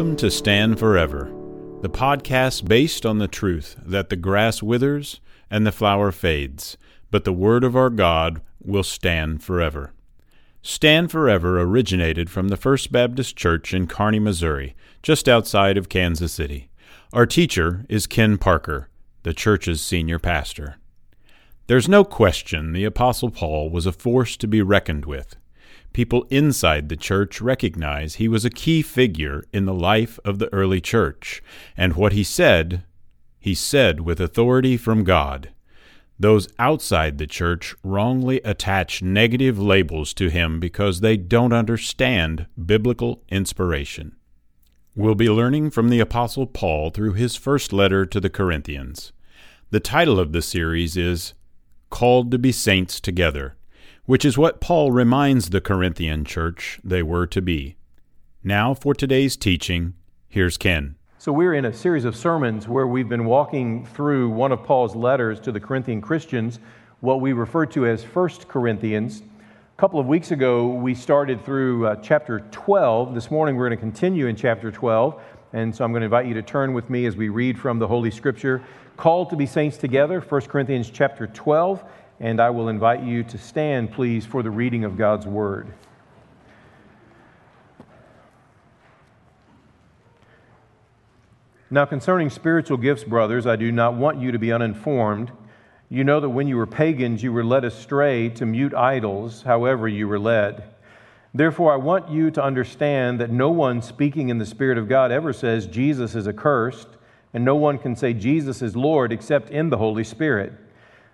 Welcome to Stand Forever, the podcast based on the truth that the grass withers and the flower fades, but the Word of our God will stand forever. Stand Forever originated from the First Baptist Church in Kearney, Missouri, just outside of Kansas City. Our teacher is Ken Parker, the church's senior pastor. There's no question the Apostle Paul was a force to be reckoned with. People inside the church recognize he was a key figure in the life of the early church, and what he said, he said with authority from God. Those outside the church wrongly attach negative labels to him because they don't understand biblical inspiration. We'll be learning from the Apostle Paul through his first letter to the Corinthians. The title of the series is Called to be Saints Together which is what Paul reminds the Corinthian church they were to be. Now, for today's teaching, here's Ken. So, we're in a series of sermons where we've been walking through one of Paul's letters to the Corinthian Christians, what we refer to as First Corinthians. A couple of weeks ago, we started through uh, chapter 12. This morning, we're going to continue in chapter 12. And so, I'm going to invite you to turn with me as we read from the Holy Scripture. Called to be saints together, 1 Corinthians chapter 12 and I will invite you to stand, please, for the reading of God's Word. Now, concerning spiritual gifts, brothers, I do not want you to be uninformed. You know that when you were pagans, you were led astray to mute idols, however, you were led. Therefore, I want you to understand that no one speaking in the Spirit of God ever says Jesus is accursed, and no one can say Jesus is Lord except in the Holy Spirit.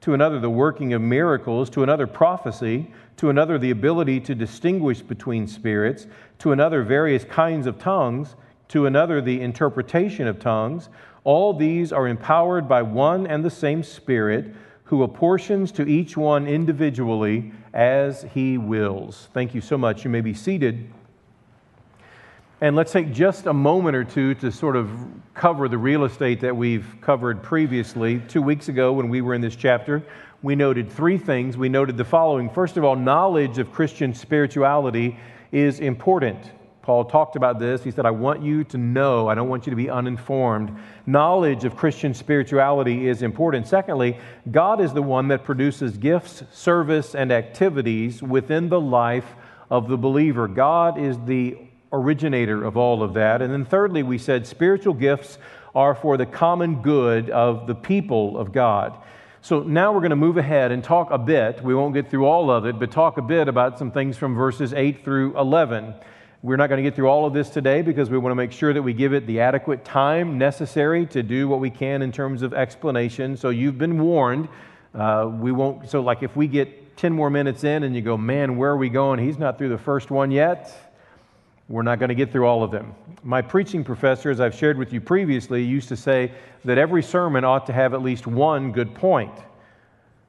to another the working of miracles, to another prophecy, to another the ability to distinguish between spirits, to another various kinds of tongues, to another the interpretation of tongues. All these are empowered by one and the same Spirit, who apportions to each one individually as he wills. Thank you so much. You may be seated. And let's take just a moment or two to sort of cover the real estate that we've covered previously. Two weeks ago, when we were in this chapter, we noted three things. We noted the following First of all, knowledge of Christian spirituality is important. Paul talked about this. He said, I want you to know, I don't want you to be uninformed. Knowledge of Christian spirituality is important. Secondly, God is the one that produces gifts, service, and activities within the life of the believer. God is the originator of all of that. And then, thirdly, we said spiritual gifts are for the common good of the people of God. So now we're going to move ahead and talk a bit. We won't get through all of it, but talk a bit about some things from verses 8 through 11. We're not going to get through all of this today because we want to make sure that we give it the adequate time necessary to do what we can in terms of explanation. So you've been warned. Uh, we won't, so like if we get 10 more minutes in and you go, man, where are we going? He's not through the first one yet we're not going to get through all of them. My preaching professor, as I've shared with you previously, used to say that every sermon ought to have at least one good point.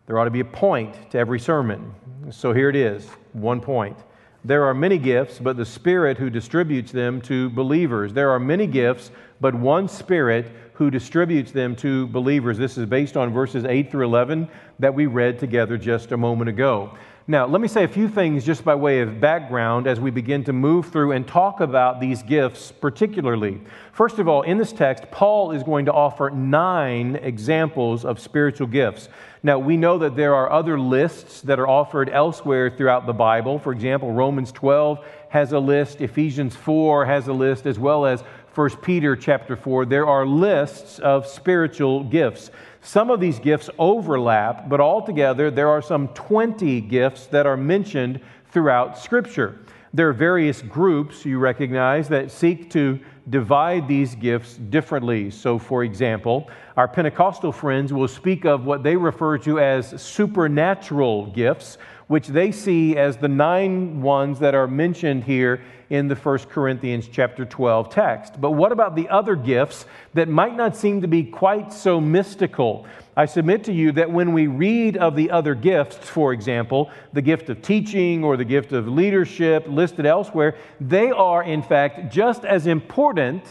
There ought to be a point to every sermon. So here it is one point. There are many gifts, but the Spirit who distributes them to believers. There are many gifts, but one Spirit who distributes them to believers. This is based on verses 8 through 11 that we read together just a moment ago. Now, let me say a few things just by way of background as we begin to move through and talk about these gifts particularly. First of all, in this text, Paul is going to offer nine examples of spiritual gifts. Now, we know that there are other lists that are offered elsewhere throughout the Bible. For example, Romans 12 has a list, Ephesians 4 has a list, as well as 1 Peter chapter 4. There are lists of spiritual gifts. Some of these gifts overlap, but altogether there are some 20 gifts that are mentioned throughout Scripture. There are various groups you recognize that seek to divide these gifts differently. So, for example, our Pentecostal friends will speak of what they refer to as supernatural gifts, which they see as the nine ones that are mentioned here in the 1 Corinthians chapter 12 text. But what about the other gifts that might not seem to be quite so mystical? I submit to you that when we read of the other gifts, for example, the gift of teaching or the gift of leadership listed elsewhere, they are in fact just as important.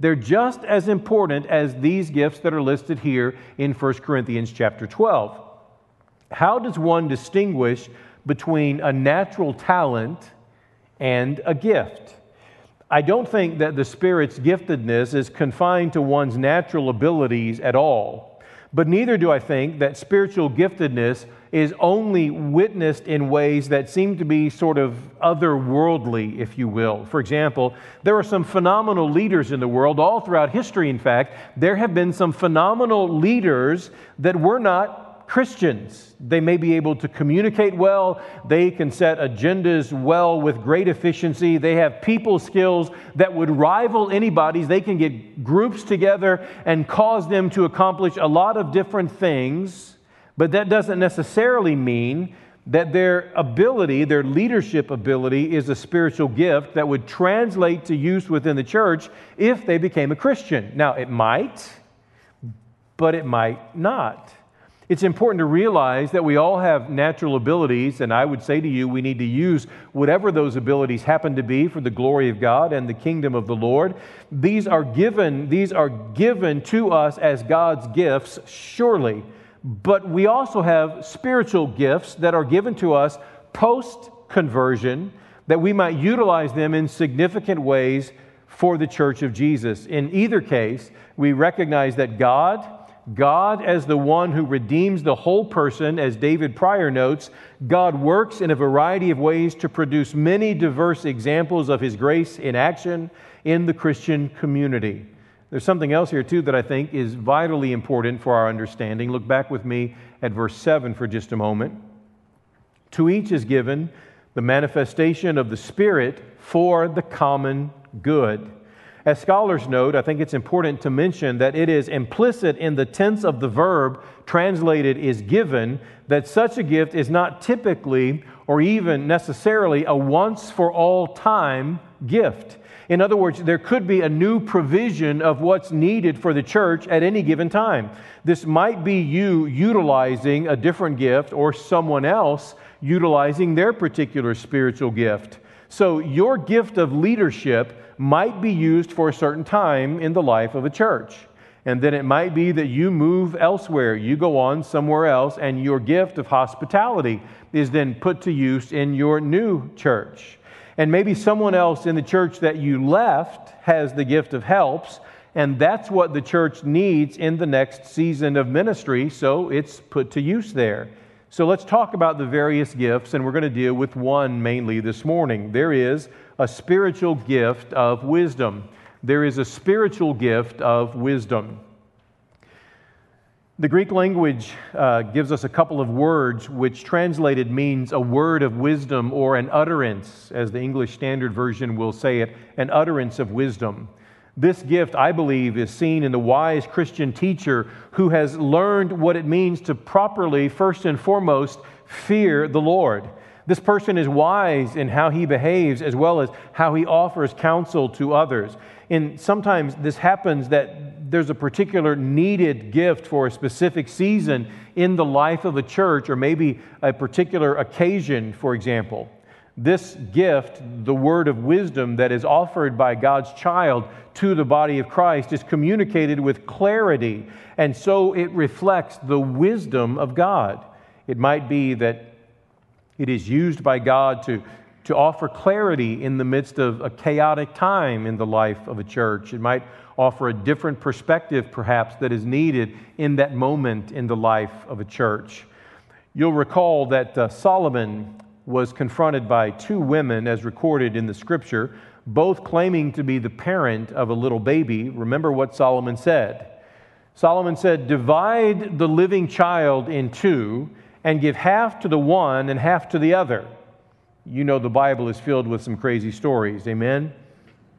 They're just as important as these gifts that are listed here in 1 Corinthians chapter 12. How does one distinguish between a natural talent and a gift? I don't think that the Spirit's giftedness is confined to one's natural abilities at all. But neither do I think that spiritual giftedness is only witnessed in ways that seem to be sort of otherworldly, if you will. For example, there are some phenomenal leaders in the world, all throughout history, in fact. There have been some phenomenal leaders that were not Christians. They may be able to communicate well, they can set agendas well with great efficiency, they have people skills that would rival anybody's. They can get groups together and cause them to accomplish a lot of different things, but that doesn't necessarily mean that their ability, their leadership ability, is a spiritual gift that would translate to use within the church if they became a Christian. Now, it might, but it might not. It's important to realize that we all have natural abilities, and I would say to you, we need to use whatever those abilities happen to be for the glory of God and the kingdom of the Lord. These are given, these are given to us as God's gifts, surely. But we also have spiritual gifts that are given to us post conversion that we might utilize them in significant ways for the church of Jesus. In either case, we recognize that God God, as the one who redeems the whole person, as David Prior notes, God works in a variety of ways to produce many diverse examples of his grace in action in the Christian community. There's something else here, too, that I think is vitally important for our understanding. Look back with me at verse 7 for just a moment. To each is given the manifestation of the Spirit for the common good. As scholars note, I think it's important to mention that it is implicit in the tense of the verb translated is given that such a gift is not typically or even necessarily a once for all time gift. In other words, there could be a new provision of what's needed for the church at any given time. This might be you utilizing a different gift or someone else utilizing their particular spiritual gift. So, your gift of leadership might be used for a certain time in the life of a church. And then it might be that you move elsewhere, you go on somewhere else, and your gift of hospitality is then put to use in your new church. And maybe someone else in the church that you left has the gift of helps, and that's what the church needs in the next season of ministry, so it's put to use there. So let's talk about the various gifts, and we're going to deal with one mainly this morning. There is a spiritual gift of wisdom. There is a spiritual gift of wisdom. The Greek language uh, gives us a couple of words which translated means a word of wisdom or an utterance, as the English Standard Version will say it, an utterance of wisdom. This gift, I believe, is seen in the wise Christian teacher who has learned what it means to properly, first and foremost, fear the Lord. This person is wise in how he behaves as well as how he offers counsel to others. And sometimes this happens that there's a particular needed gift for a specific season in the life of a church or maybe a particular occasion, for example. This gift, the word of wisdom that is offered by God's child to the body of Christ, is communicated with clarity, and so it reflects the wisdom of God. It might be that it is used by God to, to offer clarity in the midst of a chaotic time in the life of a church. It might offer a different perspective, perhaps, that is needed in that moment in the life of a church. You'll recall that uh, Solomon was confronted by two women, as recorded in the scripture, both claiming to be the parent of a little baby. Remember what Solomon said. Solomon said, Divide the living child in two and give half to the one and half to the other. You know the Bible is filled with some crazy stories, amen?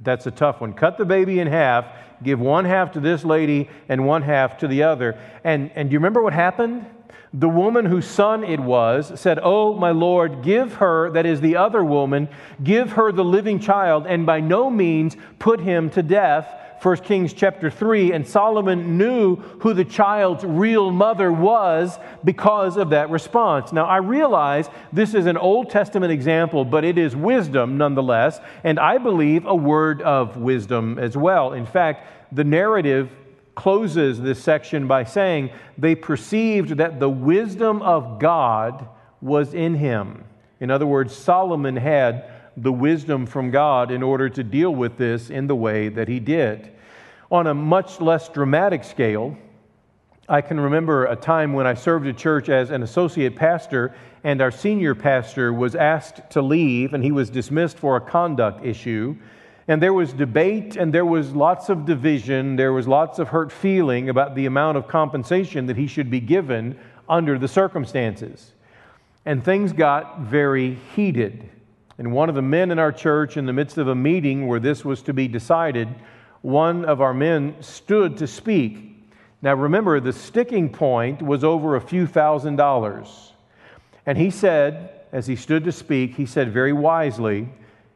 That's a tough one. Cut the baby in half, give one half to this lady and one half to the other. And, and do you remember what happened? The woman whose son it was said, Oh, my Lord, give her, that is the other woman, give her the living child, and by no means put him to death 1 Kings chapter 3, and Solomon knew who the child's real mother was because of that response. Now, I realize this is an Old Testament example, but it is wisdom nonetheless, and I believe a word of wisdom as well. In fact, the narrative closes this section by saying they perceived that the wisdom of God was in him. In other words, Solomon had the wisdom from God in order to deal with this in the way that he did. On a much less dramatic scale, I can remember a time when I served a church as an associate pastor, and our senior pastor was asked to leave, and he was dismissed for a conduct issue. And there was debate, and there was lots of division, there was lots of hurt feeling about the amount of compensation that he should be given under the circumstances. And things got very heated. And one of the men in our church, in the midst of a meeting where this was to be decided, one of our men stood to speak. Now remember, the sticking point was over a few thousand dollars. And he said, as he stood to speak, he said very wisely,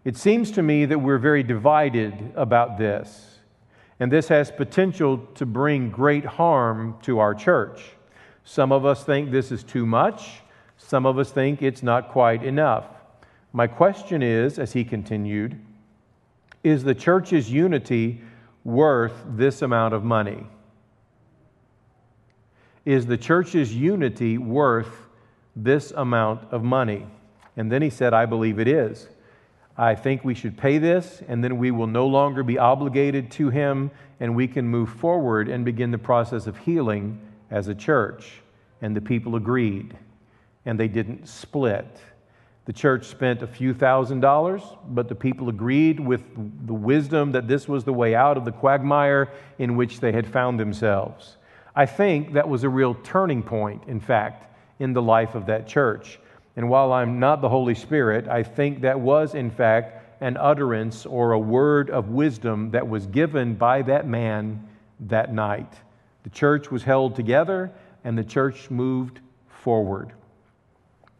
It seems to me that we're very divided about this. And this has potential to bring great harm to our church. Some of us think this is too much, some of us think it's not quite enough. My question is, as he continued, is the church's unity worth this amount of money? Is the church's unity worth this amount of money? And then he said, I believe it is. I think we should pay this, and then we will no longer be obligated to him, and we can move forward and begin the process of healing as a church. And the people agreed, and they didn't split. The church spent a few thousand dollars, but the people agreed with the wisdom that this was the way out of the quagmire in which they had found themselves. I think that was a real turning point, in fact, in the life of that church. And while I'm not the Holy Spirit, I think that was, in fact, an utterance or a word of wisdom that was given by that man that night. The church was held together and the church moved forward.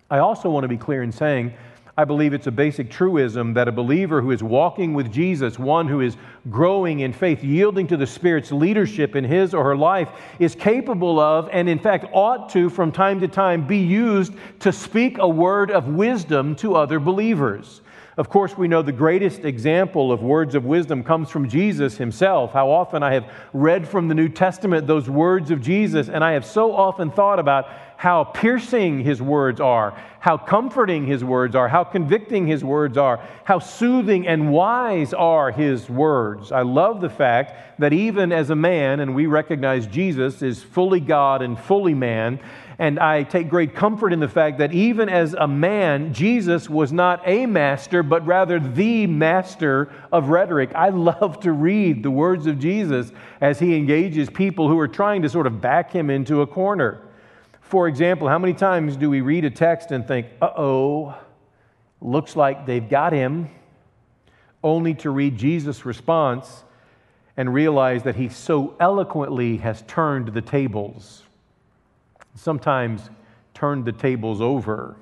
I also want to be clear in saying, I believe it's a basic truism that a believer who is walking with Jesus, one who is growing in faith, yielding to the Spirit's leadership in his or her life, is capable of, and in fact ought to, from time to time, be used to speak a word of wisdom to other believers. Of course, we know the greatest example of words of wisdom comes from Jesus himself. How often I have read from the New Testament those words of Jesus, and I have so often thought about how piercing his words are, how comforting his words are, how convicting his words are, how soothing and wise are his words. I love the fact that even as a man, and we recognize Jesus is fully God and fully man, and I take great comfort in the fact that even as a man, Jesus was not a master, but rather the master of rhetoric. I love to read the words of Jesus as he engages people who are trying to sort of back him into a corner. For example, how many times do we read a text and think, uh oh, looks like they've got him, only to read Jesus' response and realize that he so eloquently has turned the tables? Sometimes turned the tables over.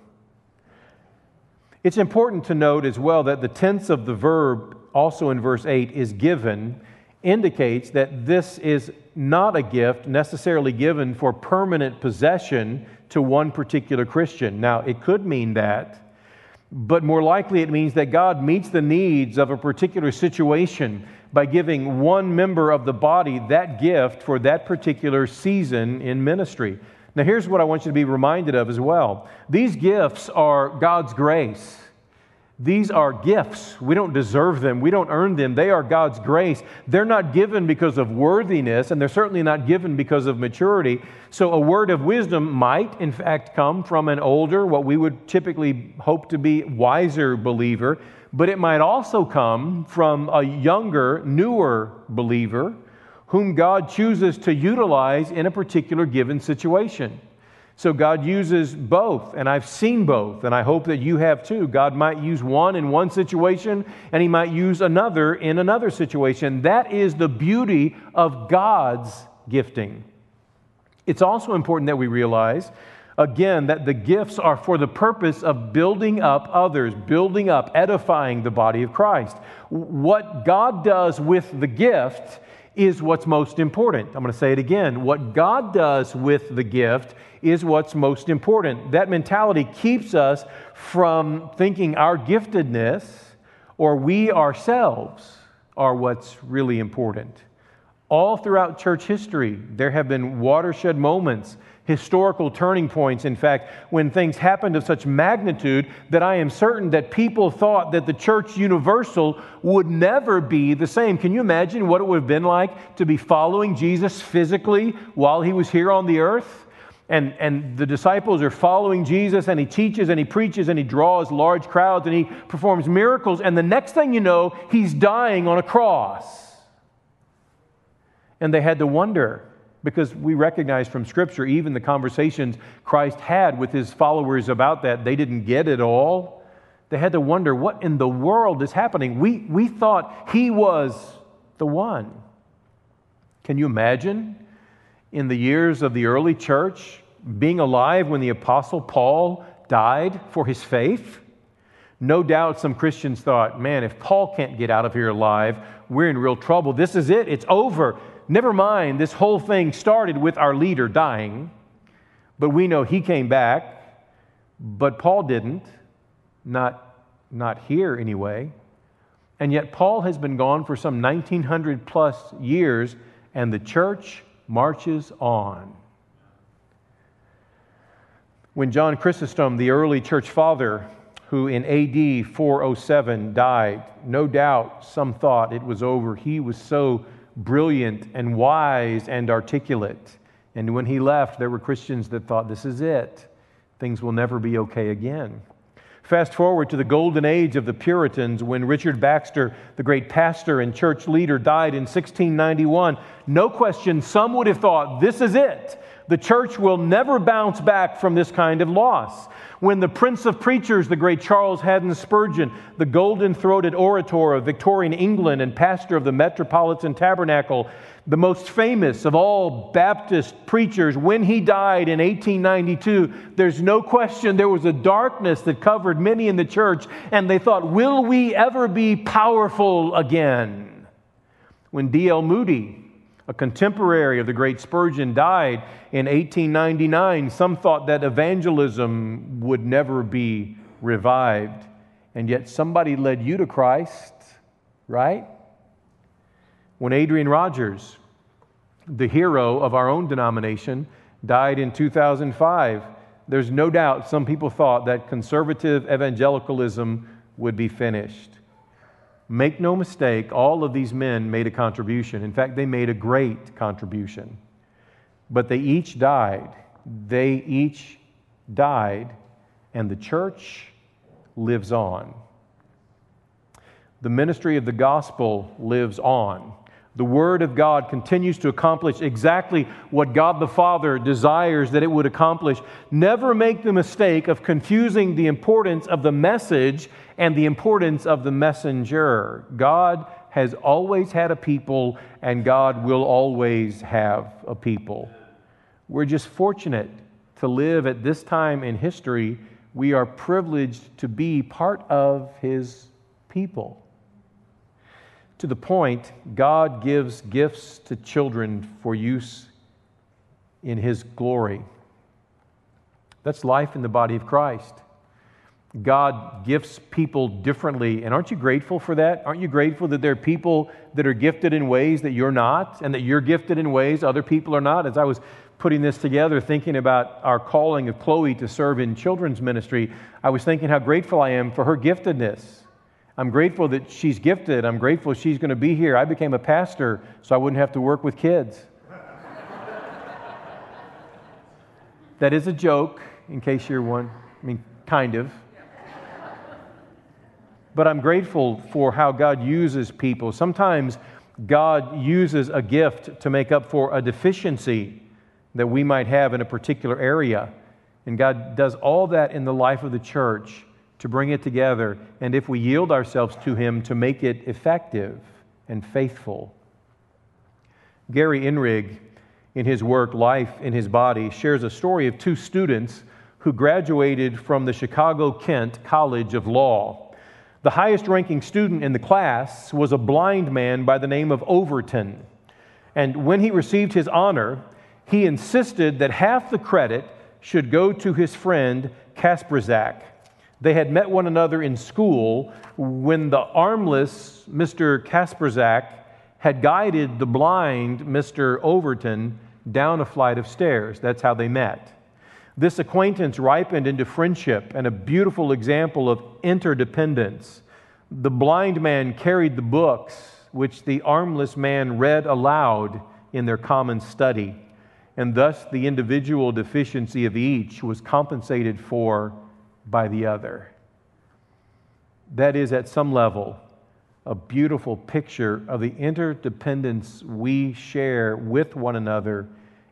It's important to note as well that the tense of the verb, also in verse 8, is given, indicates that this is not a gift necessarily given for permanent possession to one particular Christian. Now, it could mean that, but more likely it means that God meets the needs of a particular situation by giving one member of the body that gift for that particular season in ministry. Now, here's what I want you to be reminded of as well these gifts are God's grace. These are gifts. We don't deserve them. We don't earn them. They are God's grace. They're not given because of worthiness, and they're certainly not given because of maturity. So, a word of wisdom might, in fact, come from an older, what we would typically hope to be wiser believer, but it might also come from a younger, newer believer whom God chooses to utilize in a particular given situation. So God uses both, and I've seen both, and I hope that you have too. God might use one in one situation, and He might use another in another situation. That is the beauty of God's gifting. It's also important that we realize, again, that the gifts are for the purpose of building up others, building up, edifying the body of Christ. What God does with the gift is what's most important. I'm going to say it again. What God does with the gift is what's most important. That mentality keeps us from thinking our giftedness or we ourselves are what's really important. All throughout church history, there have been watershed moments historical turning points, in fact, when things happened of such magnitude that I am certain that people thought that the church universal would never be the same. Can you imagine what it would have been like to be following Jesus physically while he was here on the earth? And, and the disciples are following Jesus, and he teaches and he preaches and he draws large crowds and he performs miracles. And the next thing you know, he's dying on a cross. And they had to wonder because we recognize from Scripture, even the conversations Christ had with his followers about that, they didn't get it all. They had to wonder what in the world is happening. We, we thought he was the one. Can you imagine in the years of the early church being alive when the Apostle Paul died for his faith? No doubt some Christians thought, man, if Paul can't get out of here alive, we're in real trouble. This is it, it's over. Never mind, this whole thing started with our leader dying, but we know he came back, but Paul didn't, not, not here anyway. And yet, Paul has been gone for some 1900 plus years, and the church marches on. When John Chrysostom, the early church father, who in AD 407 died, no doubt some thought it was over. He was so brilliant and wise and articulate. And when he left, there were Christians that thought, this is it. Things will never be okay again. Fast forward to the golden age of the Puritans when Richard Baxter, the great pastor and church leader, died in 1691. No question, some would have thought, this is it. The church will never bounce back from this kind of loss. When the prince of preachers, the great Charles Haddon Spurgeon, the golden throated orator of Victorian England and pastor of the Metropolitan Tabernacle, the most famous of all Baptist preachers, when he died in 1892, there's no question there was a darkness that covered many in the church, and they thought, Will we ever be powerful again? When D.L. Moody, a contemporary of the great Spurgeon, died in 1899. Some thought that evangelism would never be revived. And yet somebody led you to Christ, right? When Adrian Rogers, the hero of our own denomination, died in 2005, there's no doubt some people thought that conservative evangelicalism would be finished. Make no mistake, all of these men made a contribution. In fact, they made a great contribution. But they each died. They each died, and the church lives on. The ministry of the gospel lives on. The Word of God continues to accomplish exactly what God the Father desires that it would accomplish. Never make the mistake of confusing the importance of the message and the importance of the messenger. God has always had a people, and God will always have a people. We're just fortunate to live at this time in history. We are privileged to be part of His people to the point God gives gifts to children for use in His glory. That's life in the body of Christ. God gifts people differently. And aren't you grateful for that? Aren't you grateful that there are people that are gifted in ways that you're not, and that you're gifted in ways other people are not? As I was putting this together, thinking about our calling of Chloe to serve in children's ministry, I was thinking how grateful I am for her giftedness. I'm grateful that she's gifted. I'm grateful she's going to be here. I became a pastor so I wouldn't have to work with kids. that is a joke, in case you're one. I mean, kind of. But I'm grateful for how God uses people. Sometimes God uses a gift to make up for a deficiency that we might have in a particular area. And God does all that in the life of the church to bring it together, and if we yield ourselves to Him, to make it effective and faithful. Gary Inrig, in his work Life in His Body, shares a story of two students who graduated from the Chicago Kent College of Law. The highest ranking student in the class was a blind man by the name of Overton. And when he received his honor, he insisted that half the credit should go to his friend Kasperzak. They had met one another in school when the armless Mr. Kasperzak had guided the blind Mr. Overton down a flight of stairs. That's how they met. This acquaintance ripened into friendship and a beautiful example of interdependence. The blind man carried the books which the armless man read aloud in their common study, and thus the individual deficiency of each was compensated for by the other. That is, at some level, a beautiful picture of the interdependence we share with one another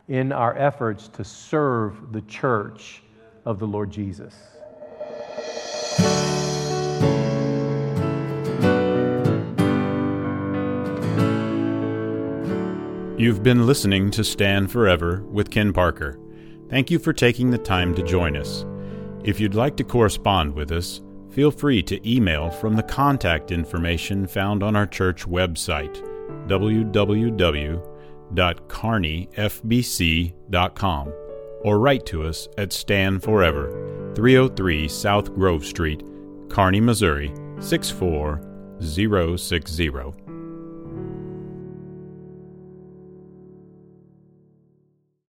in our efforts to serve the church of the Lord Jesus. You've been listening to Stand Forever with Ken Parker. Thank you for taking the time to join us. If you'd like to correspond with us, feel free to email from the contact information found on our church website, www.kearneyfbc.com, or write to us at Stand Forever, 303 South Grove Street, Kearney, Missouri 64060.